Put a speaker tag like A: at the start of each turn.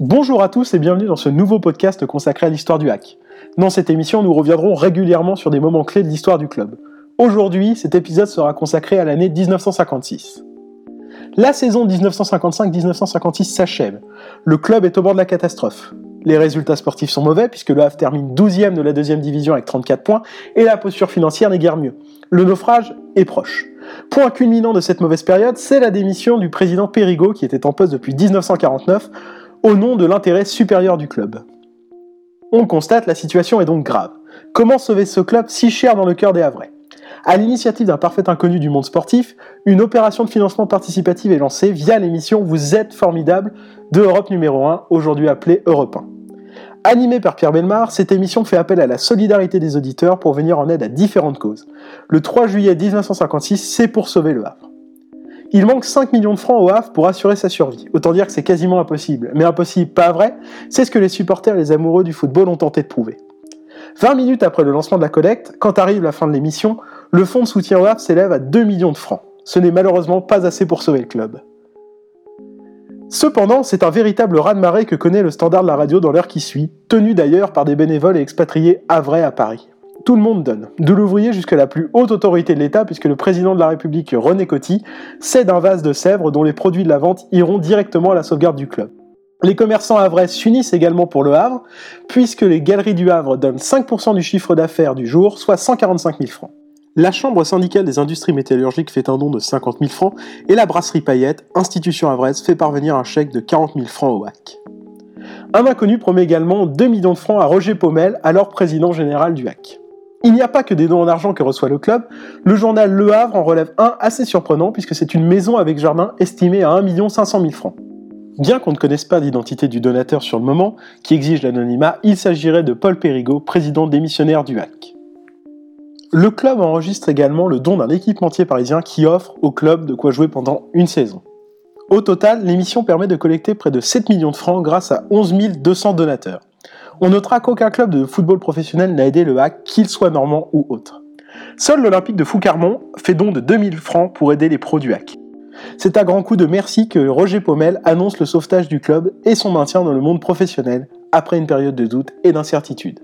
A: Bonjour à tous et bienvenue dans ce nouveau podcast consacré à l'histoire du hack. Dans cette émission, nous reviendrons régulièrement sur des moments clés de l'histoire du club. Aujourd'hui, cet épisode sera consacré à l'année 1956. La saison 1955-1956 s'achève. Le club est au bord de la catastrophe. Les résultats sportifs sont mauvais puisque le Havre termine 12e de la deuxième division avec 34 points et la posture financière n'est guère mieux. Le naufrage est proche. Point culminant de cette mauvaise période, c'est la démission du président Périgot qui était en poste depuis 1949 au nom de l'intérêt supérieur du club. On constate, la situation est donc grave. Comment sauver ce club si cher dans le cœur des Havrais? À l'initiative d'un parfait inconnu du monde sportif, une opération de financement participatif est lancée via l'émission Vous êtes formidable de Europe numéro 1, aujourd'hui appelée Europe 1. Animée par Pierre Belmar, cette émission fait appel à la solidarité des auditeurs pour venir en aide à différentes causes. Le 3 juillet 1956, c'est pour sauver le Havre. Il manque 5 millions de francs au Havre pour assurer sa survie. Autant dire que c'est quasiment impossible. Mais impossible, pas vrai, c'est ce que les supporters et les amoureux du football ont tenté de prouver. 20 minutes après le lancement de la collecte, quand arrive la fin de l'émission, le fonds de soutien au Havre s'élève à 2 millions de francs. Ce n'est malheureusement pas assez pour sauver le club. Cependant, c'est un véritable raz-de-marée que connaît le standard de la radio dans l'heure qui suit, tenu d'ailleurs par des bénévoles et expatriés havrais à Paris. Tout le monde donne, de l'ouvrier jusqu'à la plus haute autorité de l'État, puisque le président de la République, René Coty, cède un vase de Sèvres dont les produits de la vente iront directement à la sauvegarde du club. Les commerçants havrais s'unissent également pour le Havre, puisque les galeries du Havre donnent 5% du chiffre d'affaires du jour, soit 145 000 francs. La Chambre syndicale des industries métallurgiques fait un don de 50 000 francs et la brasserie Payette, institution havraise, fait parvenir un chèque de 40 000 francs au HAC. Un inconnu promet également 2 millions de francs à Roger Pommel, alors président général du HAC. Il n'y a pas que des dons en argent que reçoit le club, le journal Le Havre en relève un assez surprenant puisque c'est une maison avec jardin estimée à 1 500 000 francs. Bien qu'on ne connaisse pas l'identité du donateur sur le moment, qui exige l'anonymat, il s'agirait de Paul Périgot, président démissionnaire du HAC. Le club enregistre également le don d'un équipementier parisien qui offre au club de quoi jouer pendant une saison. Au total, l'émission permet de collecter près de 7 millions de francs grâce à 11 200 donateurs. On notera qu'aucun club de football professionnel n'a aidé le hack, qu'il soit normand ou autre. Seul l'Olympique de Foucarmont fait don de 2000 francs pour aider les pros du hack. C'est à grand coup de merci que Roger Pommel annonce le sauvetage du club et son maintien dans le monde professionnel après une période de doute et d'incertitude.